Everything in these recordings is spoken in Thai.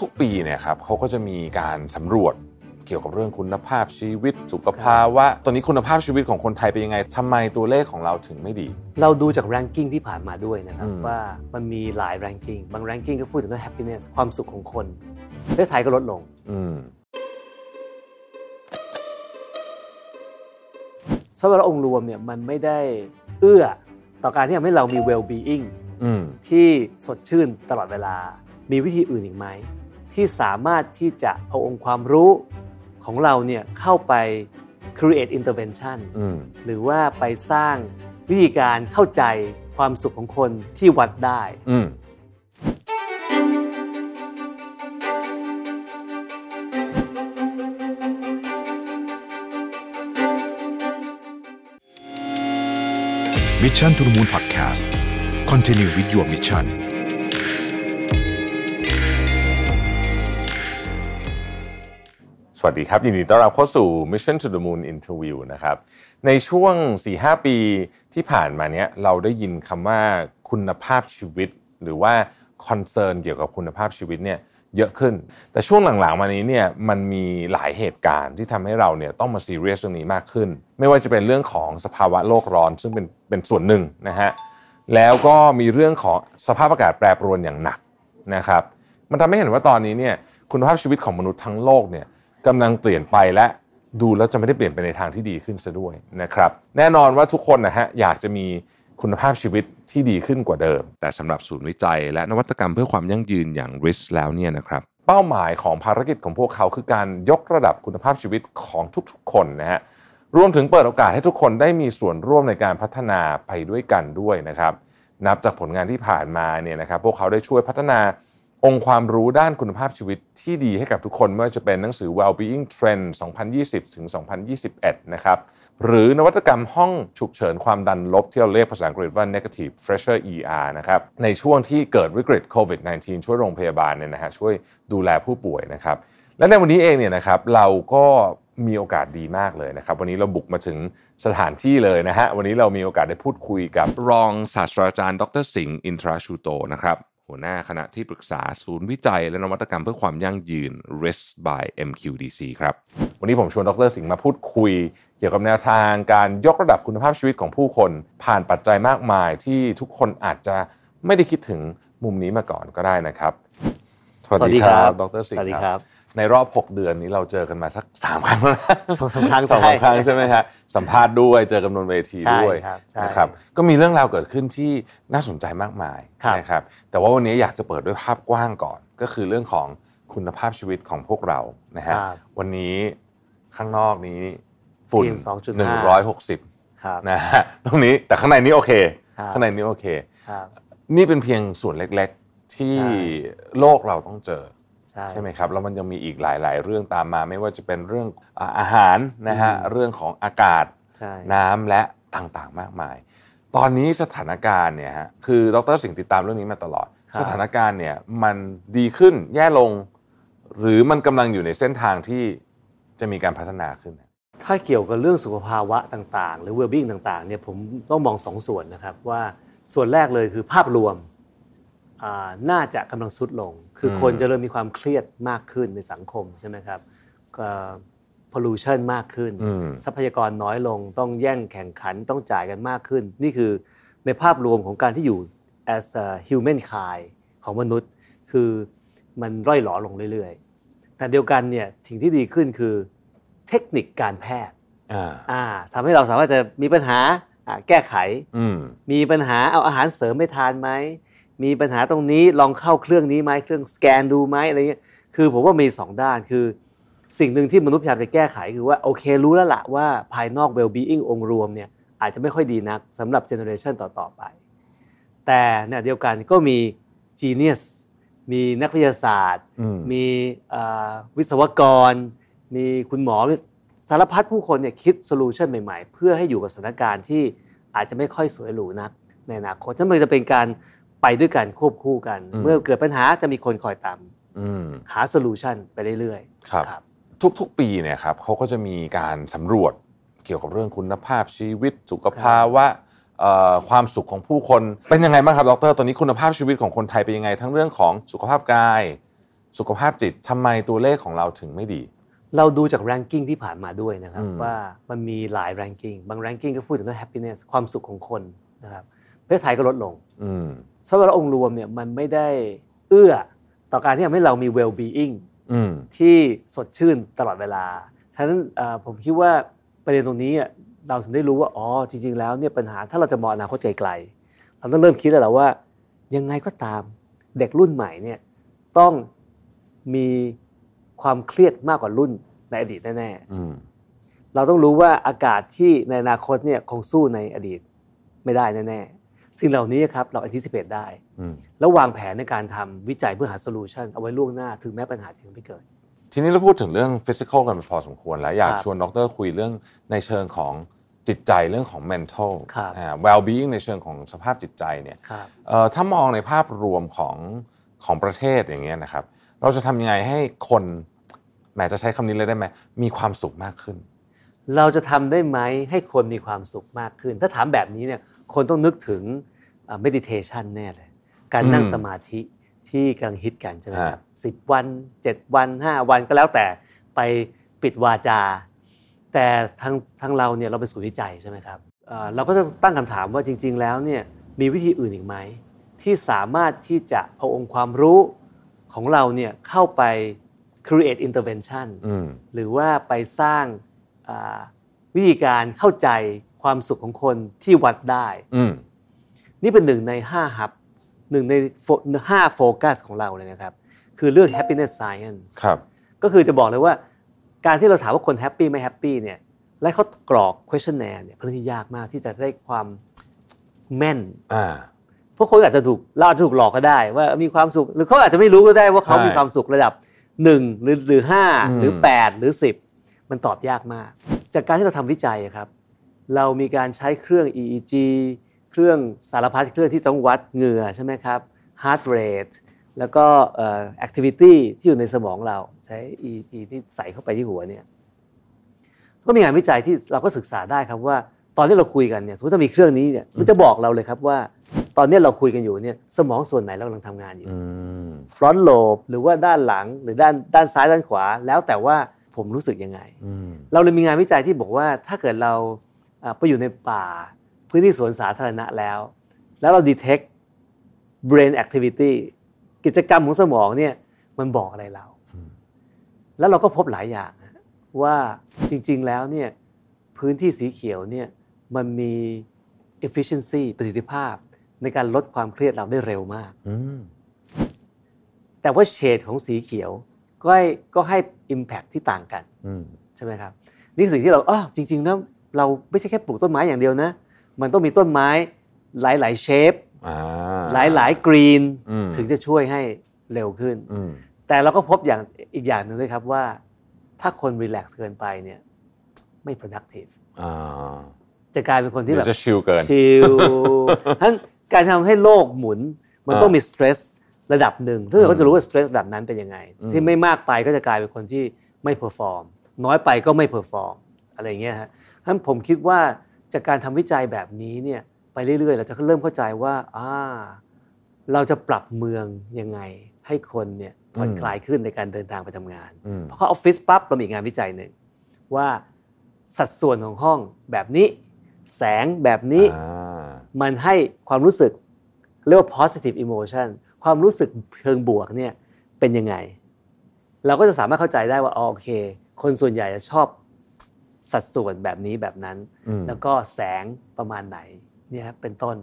ทุกๆ ปีเนี่ยครับเขาก็จะมีการสำรวจเกี่ยวกับเรื่องคุณภาพชีวิตสุขภาวะตอนนี้คุณภาพชีวิตของคนไทยเป็นยังไงทำไมตัวเลขของเราถึงไม่ดี เราดูจาก ranking ที่ผ่านมาด้วยนะครับอืมว่ามันมีหลาย ranking บาง ranking ก็พูดถึงเรื่อง happiness ความสุขของคนประเทศไทยก็ลดลงอืมสำหรับองค์รวมเนี่ยมันไม่ได้เอื้อต่อการที่ทำให้เรามี well being อืมที่สดชื่นตลอดเวลา มีวิธีอื่นอีกไหม ที่สามารถที่จะเอาองค์ความรู้ของเราเนี่ยเข้าไป create intervention อืมหรือว่าไปสร้างวิธีการเข้าใจความสุขของคนที่วัดได้อืมMission to the Moon Podcast Continue with your mission สวัสดีครับ ยินดีต้อนรับเข้าสู่ Mission to the Moon Interview นะครับ ในช่วง 4-5 ปีที่ผ่านมาเนี้ยเราได้ยินคำว่าคุณภาพชีวิต หรือว่า concern เกี่ยวกับคุณภาพชีวิตเนี่ยเยอะขึ้น แต่ช่วงหลังๆ มานี้เนี่ยมันมีหลายเหตุการณ์ที่ทำให้เราเนี่ยต้องมาซีเรียสเรื่องนี้มากขึ้น ไม่ว่าจะเป็นเรื่องของสภาวะโลกร้อน ซึ่งเป็นเป็นส่วนหนึ่งนะฮะ แล้วก็มีเรื่องของสภาพอากาศแปรปรวนอย่างหนักนะครับ มันทำให้เห็นว่าตอนนี้เนี่ยคุณภาพชีวิตของมนุษย์ทั้งโลกเนี่ย กำลังเปลี่ยนไปและดูแล้วจะไม่ได้เปลี่ยนไปในทางที่ดีขึ้นซะด้วยนะครับ แน่นอนว่าทุกคนนะฮะอยากจะมีคุณภาพชีวิตที่ดีขึ้นกว่าเดิม แต่สำหรับศูนย์วิจัย และนวัตกรรมเพื่อความยั่งยืนอย่าง RIS แล้วเนี่ยนะครับเป้าหมายของภารกิจของพวกเขาคือการยกระดับคุณภาพชีวิตของทุกๆ คนนะฮะรวมถึงเปิดโอกาสให้ทุกคนได้มีส่วนร่วมในการพัฒนาไปด้วยกันด้วยนะครับ นับจากผลงานที่ผ่านมาเนี่ยนะครับพวกเขาได้ช่วยพัฒนา องค์ความรู้ด้านคุณภาพชีวิตที่ดีให้กับทุกคนไม่ว่าจะเป็นหนังสือ Wellbeing Trend 2020 ถึง 2021 นะครับ หรือนวัตกรรมห้องฉุกเฉินความดันลบที่เราเรียกภาษาอังกฤษว่า negative pressure ER นะครับ ในช่วงที่เกิดวิกฤตโควิด -19 ช่วยโรงพยาบาลเนี่ยนะฮะช่วยดูแลผู้ป่วยนะครับ และในวันนี้เองเนี่ยนะครับเราก็มีโอกาสดีมากเลยนะครับ วันนี้เราบุกมาถึงสถานที่เลยนะฮะวันนี้เรามีโอกาสได้พูดคุยกับรองศาสตราจารย์ ดรสิงห์อินทราชูโตนะครับ หัวหน้าคณะที่ปรึกษาศูนย์วิจัย และนวัตกรรมเพื่อความยั่งยืน RIS by MQDC ครับ วันนี้ผมชวนดรสิงห์มาพูดคุย เกี่ยวกับแนวทางการยกระดับคุณภาพชีวิตของผู้คน ผ่านปัจจัยมากมายที่ทุกคนอาจจะไม่ได้คิดถึงมุมนี้มาก่อนก็ได้นะครับ สวัสดีครับ ดรสิงสวัสดีห์ครับ ในรอบ 6 เดือนนี้เราเจอกันมาสักสามครั้งแล้วนะสองสามครั้งสองสามใช่ครั้งใช่ไหมฮะสัมภาษณ์ด้วยเจอกันบนเวทีใช่ด้วยครับใช่นะครับก็มีเรื่องราวเกิดขึ้นที่น่าสนใจมากมายครับนะครับแต่ว่าวันนี้อยากจะเปิดด้วยภาพกว้างก่อน ก็คือเรื่องของคุณภาพชีวิตของพวกเรานะฮะครับวันนี้ข้างนอกนี้ฝุ่น PM 2.5หนึ่งร้อยหกสิบครับนะฮะตรงนี้แต่ข้างในนี้โอเคครับข้างในนี้โอเคครับนี่เป็นเพียงส่วนเล็ก ๆที่ใช่โลกเราต้องเจอ ใช่ใช่ไหมครับแล้วมันยังมีอีกหลาย ๆ เรื่องตามมา ไม่ว่าจะเป็นเรื่องอ่าอาหารนะฮะอืมเรื่องของอากาศใช่น้ำและต่างๆ มากมาย ตอนนี้สถานการณ์เนี่ยฮะคือดรสิงห์ติดตามเรื่องนี้มาตลอดครับสถานการณ์เนี่ยมันดีขึ้นแย่ลง หรือมันกำลังอยู่ในเส้นทางที่จะมีการพัฒนาขึ้น ถ้าเกี่ยวกับเรื่องสุขภาวะต่าง ๆ หรือ well-being ต่างๆเนี่ยผมต้องมองสองส่วนนะครับว่าส่วนแรกเลยคือภาพรวมอ่า น่าจะกำลังสุดลง คืออมคนจะเริ่มมีความเครียดมากขึ้นในสังคมใช่ไหมครับก็ pollution มากขึ้นอืมทรัพยากรน้อยลง ต้องแย่งแข่งขันต้องจ่ายกันมากขึ้น นี่คือในภาพรวมของการที่อยู่ as a human kind ของมนุษย์ คือมันร่อยหลอลงเรื่อยๆ แต่เดียวกันเนี่ยสิ่งที่ดีขึ้นคือเทคนิคการแพทย์อ่าอ่าทำให้เราสามารถจะมีปัญหาอ่าแก้ไขอืมมีปัญหาเอาอาหารเสริมไม่ทานไหม มีปัญหาตรงนี้ลองเข้าเครื่องนี้ไหมเครื่องสแกนดูไหมอะไรเงี้ยคือผมว่ามีสองด้านคือ สิ่งหนึ่งที่มนุษย์พยายามจะแก้ไขคือว่าโอเครู้แล้วละว่าภายนอก well-being องค์รวมเนี่ยอาจจะไม่ค่อยดีนักสำหรับเจเนอเรชันต่อๆไป แต่เนี่ยเดียวกันก็มี genius มีนักวิทยาศาสตร์อืมมีอ่าวิศวกร มีคุณหมอสารพัดผู้คนเนี่ยคิด solution ใหม่ๆ เพื่อให้อยู่กับสถานการณ์ที่อาจจะไม่ค่อยสวยหรูนักในอนาคตนั่นมันจะเป็นการ ไปด้วยกันควบคู่กันอืมเมื่อเกิดปัญหาจะมีคนคอยตามอืมหา solution ไปเรื่อยๆครับทุกๆปีเนี่ยครับเขาก็จะมีการสำรวจเกี่ยวกับเรื่องคุณภาพชีวิต สุขภาวะเอ่อความสุขของผู้คนเป็นยังไงบ้างครับดรตอนนี้คุณภาพชีวิตของคนไทยเป็นยังไง ทั้งเรื่องของสุขภาพกาย สุขภาพจิตทำไมตัวเลขของเราถึงไม่ดี เราดูจาก ranking ที่ผ่านมาด้วยนะครับอืมว่ามันมีหลาย ranking บาง ranking ก็พูดถึงเรื่อง happiness ความสุขของคนนะครับประเทศไทยก็ลดลงอืม สำหรับองค์รวมเนี่ยมันไม่ได้เอื้อต่อการที่ทำให้เรามี well being อืมที่สดชื่นตลอดเวลาฉะนั้นเอ่อผมคิดว่าประเด็นตรงนี้อะเราถึงได้รู้ว่าอ๋อจริง ๆ แล้วเนี่ยปัญหาถ้าเราจะมองอนาคตไกลๆเราต้องเริ่มคิดแล้วแหละว่ายังไงก็ตามเด็กรุ่นใหม่เนี่ยต้องมีความเครียดมากกว่ารุ่นในอดีตแน่อืมๆเราต้องรู้ว่าอากาศที่ในอนาคตเนี่ยคงสู้ในอดีตไม่ได้แน่ๆ สิ่งเหล่านี้ครับเรา anticipate ได้อืมแล้ววางแผนในการทำวิจัยเพื่อหาโซลูชันเอาไว้ล่วงหน้าถึงแม้ปัญหาจะยังไม่เกิด ทีนี้เราพูดถึงเรื่องฟิสิกอลกันไปพอสมควรแล้วอยากครับชวนดรคุยเรื่องในเชิงของจิตใจเรื่องของ mental ครับอ่า well being ในเชิงของสภาพจิตใจเนี่ยครับเอ่อถ้ามองในภาพรวมของของประเทศอย่างเงี้ยนะครับ เราจะทำยังไงให้คนแหมจะใช้คำนี้เลยได้ไหมมีความสุขมากขึ้น เราจะทำได้ไหมให้คนมีความสุขมากขึ้น ถ้าถามแบบนี้เนี่ย คนต้องนึกถึงเอ่อ meditation แน่เลย การนั่งอืมสมาธิที่กำลังฮิตกันใช่ไหมคฮะรับสิบวันเจ็ดวันห้าวันก็แล้วแต่ไปปิดวาจา แต่ทางทางเราเนี่ยเราเป็นศูนย์วิจัยใช่ไหมครับเอ่อเราก็จะตั้งคำถามว่าจริง ๆ แล้วเนี่ยมีวิธีอื่นอีกไหม ที่สามารถที่จะเอาองค์ความรู้ของเราเนี่ยเข้าไป create intervention อืมหรือว่าไปสร้างอ่าวิธีการเข้าใจ ความสุขของคนที่วัดได้ อืมนี่เป็นหนึ่งใน5ฮับหนึ่งในโฟห้าโฟกัสของเราเลยนะครับ คือเรื่อง happiness science ครับ ก็คือจะบอกเลยว่า การที่เราถามว่าคนแฮปปี้ไม่แฮปปี้เนี่ยและเขากรอก questionnaire เนี่ยเป็นเรื่องที่ยากมากที่จะได้ความแม่นอ่าเพราะคนอาจจะถูกเราอาจจะถูกหลอกก็ได้ ว่ามีความสุข หรือเขาอาจจะไม่รู้ก็ได้ว่าเขาใช่มีความสุขระดับหนึ่งหรือหรือห้าอืมหรือแปดหรือสิบมันตอบยากมาก จากการที่เราทำวิจัยอะครับ เรามีการใช้เครื่อง EEG เครื่องสารพัดเครื่องที่ต้องวัดเหงื่อใช่ไหมครับ heart rate แล้วก็เอ่อ activity ที่อยู่ในสมองเราใช้ EEG ที่ใส่เข้าไปที่หัวเนี่ยก็มีงานวิจัยที่เราก็ศึกษาได้ครับว่า ตอนที่เราคุยกันเนี่ยสมมติถ้ามีเครื่องนี้เนี่ยมันจะบอกเราเลยครับว่า ตอนนี้เราคุยกันอยู่เนี่ยสมองส่วนไหนเรากำลังทำงานอยู่อืมฟรอนต์โลบหรือว่าด้านหลังหรือด้านด้านซ้ายด้านขวา แล้วแต่ว่าผมรู้สึกยังไงอืมเราเลยมีงานวิจัยที่บอกว่าถ้าเกิดเราอ่า ไปอยู่ในป่าพื้นที่สวนสาธารณะแล้ว แล้วเรา detect brain activity กิจกรรมของสมองเนี่ยมันบอกอะไรเรา แล้วเราก็พบหลายอย่างนะว่าจริง ๆ แล้วเนี่ยพื้นที่สีเขียวเนี่ยมันมี efficiency ประสิทธิภาพในการลดความเครียดเราได้เร็วมากอืมแต่ว่าเฉดของสีเขียวก็ให้ก็ให้ impact ที่ต่างกันอืมใช่ไหมครับ นี่คือสิ่งที่เราอ๋อจริงๆแล้ว เราไม่ใช่แค่ปลูกต้นไม้อย่างเดียวนะ มันต้องมีต้นไม้หลายๆเชฟอ่าหลายๆกรีนอืมถึงจะช่วยให้เร็วขึ้นอืมแต่เราก็พบอย่างอีกอย่างหนึ่งด้วยครับว่า ถ้าคนรีแลกซ์เกินไปเนี่ยไม่ productive อ่าจะกลายเป็นคนที่เดี๋แบยวบจะ chill เกิน chillทั้นการทำให้โลกหมุนมันอ่าต้องมี stress ระดับหนึ่งถ้าเราก็จะรู้ว่า stress ระดับนั้นเป็นยังไงอืมที่ไม่มากไปก็จะกลายเป็นคนที่ไม่ perform น้อยไปก็ไม่ perform อะไรอย่างเงี้ยฮะ ทั้นผมคิดว่าจากการทำวิจัยแบบนี้เนี่ยไปเรื่อยๆ เราจะเริ่มเข้าใจว่าอ่าเราจะปรับเมืองยังไง ให้คนเนี่ยผ่อนคลายขึ้นในการเดินทางไปทำงานอืมพอเข้าออฟฟิศปั๊บเรามีอีกงานวิจัยหนึ่งว่าสัดส่วนของห้องแบบนี้ แสงแบบนี้อ่ามันให้ความรู้สึกเรียกว่า positive emotion ความรู้สึกเชิงบวกเนี่ยเป็นยังไง เราก็จะสามารถเข้าใจได้ว่าอ๋อโอเค คนส่วนใหญ่จะชอบ สัดส่วนแบบนี้แบบนั้นอืมแล้วก็แสงประมาณไหนเนี่ยครับเป็นต้น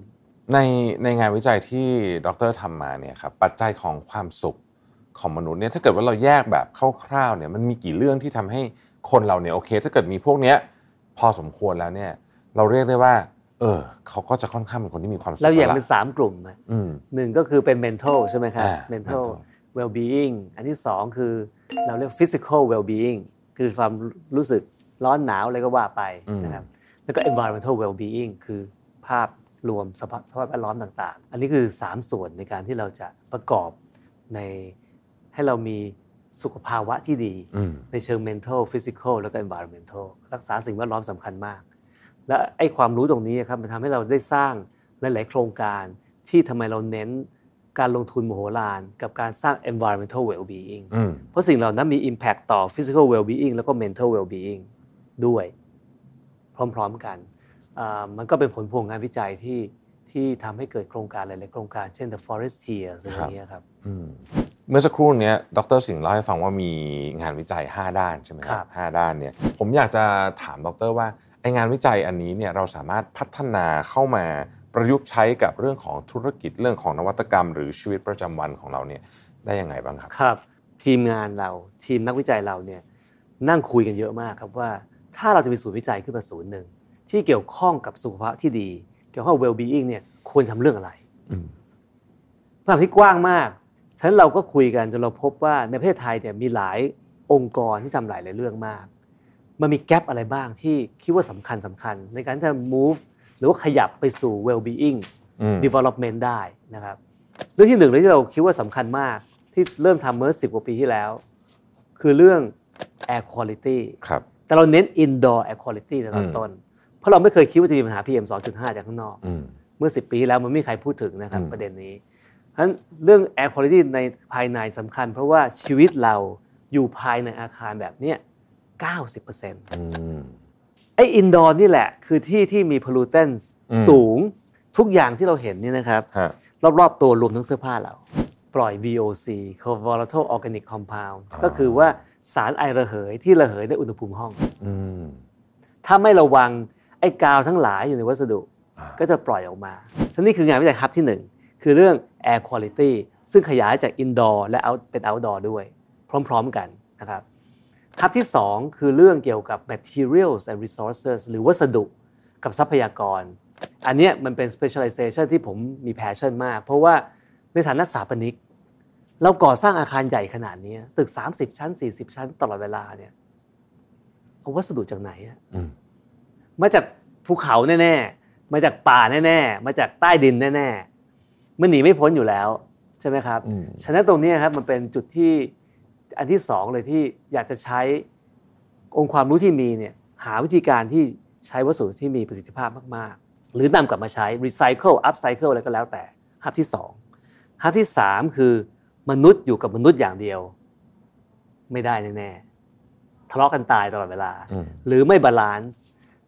ในในงานวิจัยที่ดรทำมาเนี่ยครับปัจจัยของความสุขของมนุษย์เนี่ยถ้าเกิดว่าเราแยกแบบคร่าวๆเนี่ยมันมีกี่เรื่องที่ทำให้คนเราเนี่ยโอเค ถ้าเกิดมีพวกเนี้ยพอสมควรแล้วเนี่ย เราเรียกได้ว่า เออเขาก็จะค่อนข้างเป็นคนที่มีความสุขเราแยกล้วเป็นล่ะสามกลุ่มนะอืมหนึ่งก็คือเป็น mental ใช่ไหมครับอ่า mental mental well being อันที่สองคือเราเรียก physical well being คือความรู้สึก ร้อนหนาวอะไรก็ว่าไปอืมนะครับแล้วก็ environmental well being คือภาพรวมสภาพสภาพแวดล้อมต่างๆ อันนี้คือ 3 ส่วนในการที่เราจะประกอบในให้เรามีสุขภาวะที่ดีอืมในเชิง mental physical แล้วก็ environmental รักษาสิ่งแวดล้อมสำคัญมาก และไอ้ความรู้ตรงนี้ครับมันทำให้เราได้สร้างหลาย ๆ โครงการที่ทำไมเราเน้นการลงทุนมโหฬารกับการสร้าง environmental well-being อืมเพราะสิ่งเหล่านั้นมี impact ต่อ physical well-being แล้วก็ mental well-being ด้วยพร้อมๆกันอ่ามันก็เป็นผลพวงงานวิจัยที่ที่ทำให้เกิดโครงการหลายๆโครงการเช่น the forestiers อะไรอย่างเงี้ยครับอืมเมื่อสักครู่เนี้ยดรสิงห์เล่าให้ฟังว่ามีงานวิจัย 5 ด้านใช่ไหมคครัรับบห้าด้านเนี่ยผมอยากจะถามดรว่าไองานวิจัยอันนี้เนี่ยเราสามารถพัฒนาเข้ามาประยุกต์ใช้กับเรื่องของธุรกิจเรื่องของนวัตกรรม หรือชีวิตประจำวันของเราเนี่ยได้ยังไงบ้างครับครับ ทีมงานเราทีมนักวิจัยเราเนี่ยนั่งคุยกันเยอะมากครับว่า ถ้าเราจะมีศูนย์วิจัยขึ้นมาศูนย์หนึ่งที่เกี่ยวข้องกับสุขภาพที่ดี เกี่ยวข้องกับ well-being เนี่ยควรทำเรื่องอะไรอืมคำถามที่กว้างมากฉะนั้นเราก็คุยกันจนเราพบว่าในประเทศไทยเนี่ยมีหลายองค์กรที่ทำหลายหลายเรื่องมาก มันมีแกลบอะไรบ้างที่คิดว่าสำคัญสำคัญ ในการที่จะ move หรือว่าขยับไปสู่ well-being อืม development ได้นะครับเรื่องที่หนึ่งเลยที่เราคิดว่าสำคัญมากที่เริ่มทำเมื่อสิบกว่าปีที่แล้ว คือเรื่อง air quality ครับ แต่เราเน้น indoor air quality ในตอนต้น เพราะเราไม่เคยคิดว่าจะมีปัญหา PM 2.5 จากข้างนอกอืมเมื่อ 10 ปีที่แล้วมันไม่มีใครพูดถึงนะครับอืมประเด็นนี้ฉะนั้นเรื่อง air quality ในภายในสำคัญ เพราะว่าชีวิตเราอยู่ภายในอาคารแบบเนี้ย90%อืมไอ้ indoor นี่แหละคือที่ที่มี pollutants อืมสูงทุกอย่างที่เราเห็นนี่นะครับฮะรอบๆตัวรวมทั้งเสื้อผ้าเรา ปล่อย VOC volatile organic compound ก็คือว่า สารไอระเหยที่ระเหยในอุณหภูมิห้องอืมถ้าไม่ระวังไอ้กาวทั้งหลายอยู่ในวัสดุอ่าก็จะปล่อยออกมาฉะนั้นนี่คืองานวิจัยฮับที่ 1 คือเรื่อง air quality ซึ่งขยายจาก indoor และ out เป็น outdoor ด้วย พร้อมๆกันนะครับฮับที่ 2 คือเรื่องเกี่ยวกับ materials and resources หรือวัสดุกับทรัพยากร อันเนี้ยมันเป็น specialization ที่ผมมี passion มาก เพราะว่าในฐานะสถาปนิก เราก่อสร้างอาคารใหญ่ขนาดนี้ตึก 30 ชั้น 40 ชั้นตลอดเวลาเนี่ยเอาวัสดุจากไหนอะอืมมาจากภูเขาแน่ๆมาจากป่าแน่ๆมาจากใต้ดินแน่ๆมันหนีไม่พ้นอยู่แล้วใช่ไหมครับอืมฉะนั้นตรงเนี้ยครับมันเป็นจุดที่อันที่สองเลยที่อยากจะใช้องค์ความรู้ที่มีเนี่ยหาวิธีการที่ใช้วัสดุที่มีประสิทธิภาพมากๆ หรือนำกลับมาใช้ recycle upcycle อะไรก็แล้วแต่ hub ที่สอง hub ที่สามคือ มนุษย์อยู่กับมนุษย์อย่างเดียว ไม่ได้แน่ๆทะเลาะกันตายตลอดเวลาอืมหรือไม่ balance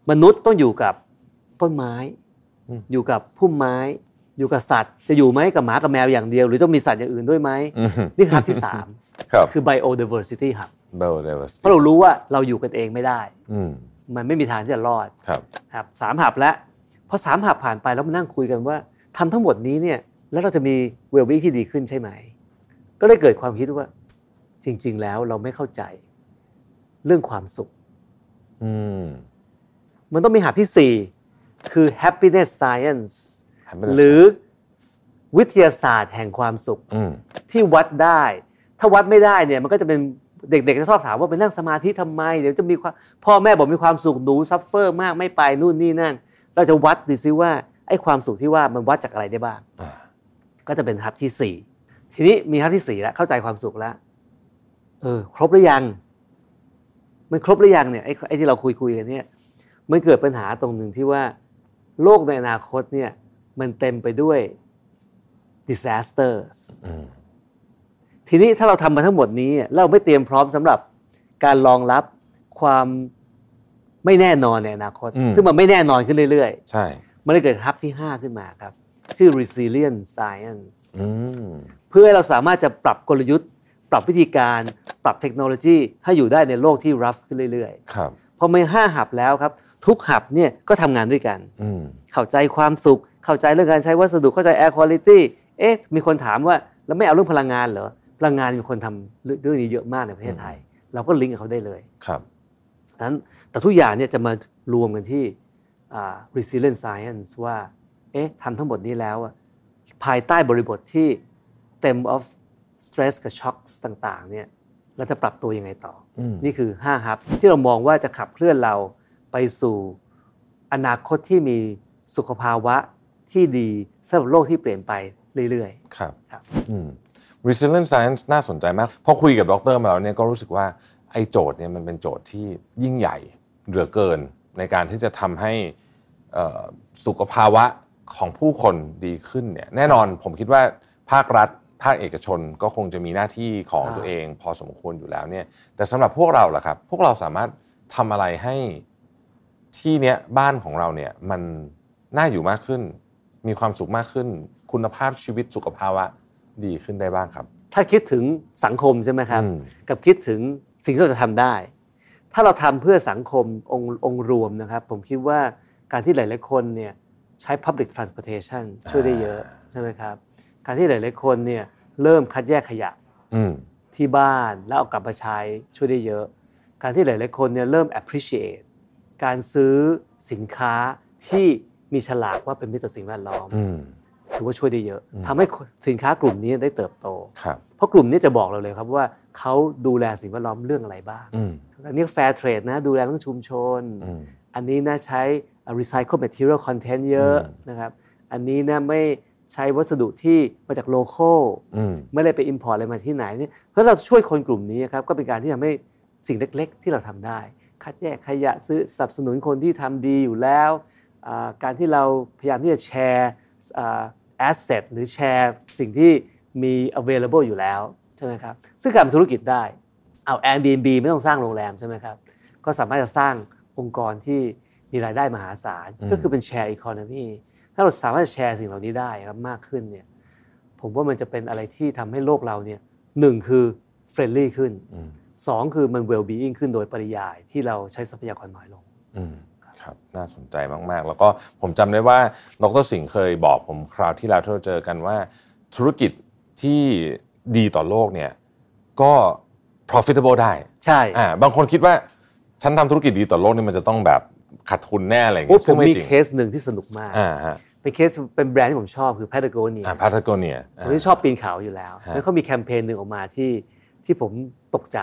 มนุษย์ต้องอยู่กับต้นไม้อืมอยู่กับพุ่มไม้ อยู่กับสัตว์ จะอยู่ไหมกับหมากับแมวอย่างเดียว หรือต้องมีสัตว์อย่างอื่นด้วยไหมอืมนี่คือฮับที่สามครับคือ biodiversity ครับเบลเดวสเพราะเรารู้ว่าเราอยู่กันเองไม่ได้อืมมันไม่มีทางที่จะรอดครับครับสามหับแล้วพอสามหับผ่านไปแล้วมานั่งคุยกันว่าทำทั้งหมดนี้เนี่ยแล้วเราจะมีเวลบีที่ดีขึ้นใช่ไหม ก็เลยเกิดความคิดว่า จริง ๆ แล้วเราไม่เข้าใจเรื่องความสุข อืม มันต้องมีหับที่4คือ happiness science Happiness หรือวิทยาศาสตร์แห่งความสุขอืมที่วัดได้ ถ้าวัดไม่ได้เนี่ย มันก็จะเป็นเด็กๆจะชอบถามว่าไปนั่งสมาธิทำไม เดี๋ยวจะมีความพ่อแม่บอกมีความสุขหนู suffer มากไม่ไปนู่นนี่นั่น เราจะวัดดูซิว่าไอ้ความสุขที่ว่ามันวัดจากอะไรได้บ้างอ่าก็จะเป็น hub ที่4 ทีนี้มี hub ที่4แล้วเข้าใจความสุขแล้ว เออ ครบหรือยัง มันครบหรือยังเนี่ยไอ้ไอ้ที่เราคุยคุยกันเนี่ยมันเกิดปัญหาตรงหนึ่งที่ว่า โลกในอนาคตเนี่ย มันเต็มไปด้วย disasters อืมทีนี้ถ้าเราทำมาทั้งหมดนี้แล้วเราไม่เตรียมพร้อมสำหรับการรองรับความไม่แน่นอนในอนาคตอืมซึ่งมันไม่แน่นอนขึ้นเรื่อยใช่ๆมันเลยเกิดฮับที่ 5 ขึ้นมาครับ ชื่อ resilient science อืมเพื่อให้เราสามารถจะปรับกลยุทธ์ ปรับวิธีการปรับเทคโนโลยีให้อยู่ได้ในโลกที่ rough ขึ้นเรื่อยครับๆพอมีห้าหับแล้วครับ ทุกหับเนี่ยก็ทำงานด้วยกันอืมเข้าใจความสุข เข้าใจเรื่องการใช้วัสดุเข้าใจ air quality เอ๊ะมีคนถามว่าแล้วไม่เอาเรื่องพลังงานเหรอพลังงานมีคนทำเรื่องนี้เยอะมากในประเทศไทย เราก็ลิงก์กับเขาได้เลยครับดังนั้นแต่ทุกอย่างเนี่ยจะมารวมกันที่อ่า resilient science ว่า เอ๊ะทำทั้งหมดนี้แล้วอะภายใต้บริบทที่เต็ม of stress กับ shocks ต่างๆเนี่ยเราจะปรับตัวยังไงต่ออืมนี่คือ5ฮับที่เรามองว่าจะขับเคลื่อนเราไปสู่อนาคตที่มีสุขภาวะที่ดีสำหรับโลกที่เปลี่ยนไปเรื่อยครับครับอืม resilient science น่าสนใจมาก พอคุยกับดรมาแล้วเนี่ยก็รู้สึกว่าไอ้โจทย์เนี่ยมันเป็นโจทย์ที่ยิ่งใหญ่เหลือเกินในการที่จะทำให้เอ่อสุขภาวะ ของผู้คนดีขึ้นเนี่ยแน่นอนผมคิดว่าภาครัฐภาคเอกชนก็คงจะมีหน้าที่ของอ่าตัวเอง พอสมควรอยู่แล้วเนี่ยแต่สำหรับพวกเราล่ะครับ พวกเราสามารถทำอะไรให้ที่เนี้ยบ้านของเราเนี่ยมันน่าอยู่มากขึ้น มีความสุขมากขึ้น คุณภาพชีวิตสุขภาวะดีขึ้นได้บ้างครับ ถ้าคิดถึงสังคมใช่ไหมครับอืมกับคิดถึงสิ่งที่เราจะทำได้ ถ้าเราทำเพื่อสังคมองค์องค์รวมนะครับ ผมคิดว่าการที่หลาย ๆ คนเนี่ย ใช้ public transportation ช่วยได้เยอะใช่ไหมครับ การที่หลาย ๆ คนเนี่ยเริ่มคัดแยกขยะอืมที่บ้านแล้วเอากลับมาใช้ช่วยได้เยอะ การที่หลาย ๆ คนเนี่ยเริ่ม appreciate การซื้อสินค้าที่มีฉลากว่าเป็นมิตรต่อสิ่งแวดล้อมอืมถือว่าช่วยได้เยอะอืมทำให้สินค้ากลุ่มนี้ได้เติบโตครับเพราะกลุ่มนี้จะบอกเราเลยครับว่าเขาดูแลสิ่งแวดล้อมเรื่องอะไรบ้างอืมอันนี้ fair trade นะดูแลเรื่องชุมชนอืมอันนี้นะใช้ recycle material content เยอะอืมนะครับ อันนี้นะไม่ใช้วัสดุที่มาจาก local อืมไม่ได้ไป import อะไรมาที่ไหนเนี่ยเพราะเราช่วยคนกลุ่มนี้ครับก็เป็นการที่ทำให้สิ่งเล็ก ๆ ที่เราทำได้ คัดแยกขยะซื้อสนับสนุนคนที่ทำดีอยู่แล้วอ่าการที่เราพยายามที่จะแชร์อ่า asset หรือแชร์สิ่งที่มี available อยู่แล้วใช่ไหมครับซึ่งการทำธุรกิจได้เอา Airbnb ไม่ต้องสร้างโรงแรมใช่ไหมครับก็สามารถจะสร้างองค์กรที่ มีรายได้มหาศาลอืมก็คือเป็น share economy ถ้าเราสามารถจะแชร์สิ่งเหล่านี้ได้ครับมากขึ้นเนี่ยผมว่ามันจะเป็นอะไรที่ทำให้โลกเราเนี่ยหนึ่งคือ friendly ขึ้นอืมสองคือมัน well being ขึ้นโดยปริยายที่เราใช้ทรัพยากรน้อยลงอืมครับน่าสนใจมาก ๆ แล้วก็ผมจำได้ว่าดรสิงห์เคยบอกผมคราวที่แล้วที่เราเจอกันว่าธุรกิจที่ดีต่อโลกเนี่ยก็ profitable ได้ ใช่อ่าบางคนคิดว่าฉันทำธุรกิจดีต่อโลกนี่มันจะต้องแบบ ขาดทุนแน่อะไรอย่างโอ้เงี้ยผซึ่งมไม่มีจริงเคสหนึ่งที่สนุกมากอ่าฮะเป็นเคสเป็นแบรนด์ที่ผมชอบคือ Patagonia อ่าพาทากเนียผมที่ชอบปีนเขาอยู่แล้วฮะแล้วเขามีแคมเปญหนึ่งออกมาที่ที่ผมตกใจ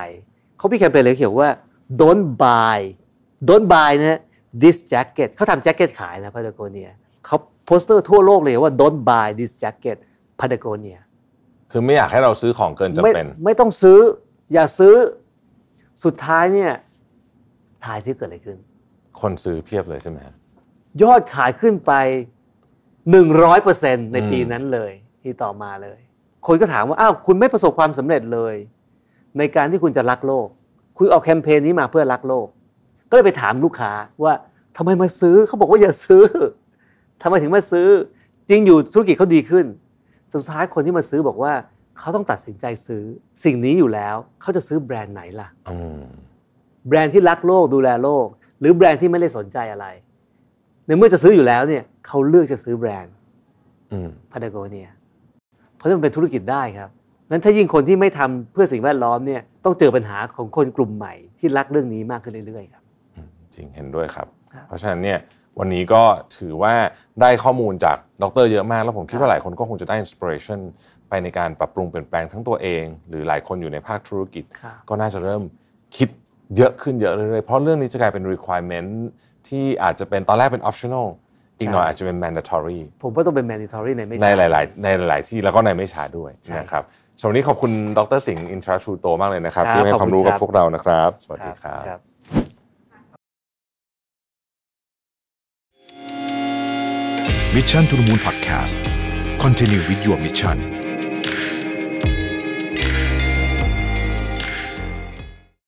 เขามีแคมเปญเลยเขียนว่า don't buy don't buy นะฮะ this jacket เขาทำแจ็คเก็ตขายนะ Patagonia เขาโปสเตอร์ทั่วโลกเลยว่า don't buy this jacket Patagonia คือไม่อยากให้เราซื้อของเกินจำไม่เป็น ไม่ต้องซื้ออย่าซื้อสุดท้ายเนี่ยถ่ายซิเกิดอะไรขึ้น คนซื้อเพียบเลยใช่ไหมฮะยอดขายขึ้นไป 100%ในปีอืมนั้นเลยที่ต่อมาเลย คนก็ถามว่าอ้าวคุณไม่ประสบความสำเร็จเลย ในการที่คุณจะรักโลก คุณเอาแคมเปญนี้มาเพื่อรักโลก ก็เลยไปถามลูกค้าว่าทำไมมาซื้อเขาบอกว่าอย่าซื้อทำไมถึงมาซื้อ จริงอยู่ธุรกิจเขาดีขึ้น สุดท้ายคนที่มาซื้อบอกว่าเขาต้องตัดสินใจซื้อ สิ่งนี้อยู่แล้วเขาจะซื้อแบรนด์ไหนล่ะอืมแบรนด์ที่รักโลกดูแลโลก หรือแบรนด์ที่ไม่ได้สนใจอะไร ในเมื่อจะซื้ออยู่แล้วเนี่ยเขาเลือกจะซื้อแบรนด์อืมพา t a โกเนียเพราะฉะนั้นมันเป็นธุรกิจได้ครับนั้นถ้ายิ่งคนที่ไม่ทำเพื่อสิ่งแวดล้อมเนี่ยต้องเจอปัญหาของคนกลุ่มใหม่ที่รักเรื่องนี้มากขึ้นเรื่อยๆครับอืมจริงเห็นด้วยครับครับ เพราะฉะนั้นเนี่ยวันนี้ก็ถือว่าได้ข้อมูลจากดรเยอะมาก แล้วผมคิดครัว่าบหลายคนก็คงจะได้อินสปิเรชันไปในการปรับปรุงเปลี่ยนแปลงทั้งตัวเอง หรือหลายคนอยู่ในภาคธุรกิจครับก็น่าจะเริ่มคิด เยอะขึ้นเยอะเรื่อยๆเพราะเรื่องนี้จะกลายเป็น requirement ที่อาจจะเป็นตอนแรกเป็น optional อีกหน่อยอาจจะเป็น mandatory ผมว่าต้องเป็น mandatory ในไม่ในช้าหลาย ๆ ในหลาย ๆ ที่แล้วก็ในไม่ช้าด้วยใช่นะครับสวันนี้ขอบคุณดรสิงห์อินทราชูโตมากเลยนะครับครับที่ให้ขอบความคุณรู้กับครับพวกเรานะครับ สวัสดีครับครับ Mission to the Moon Podcast Continue with your mission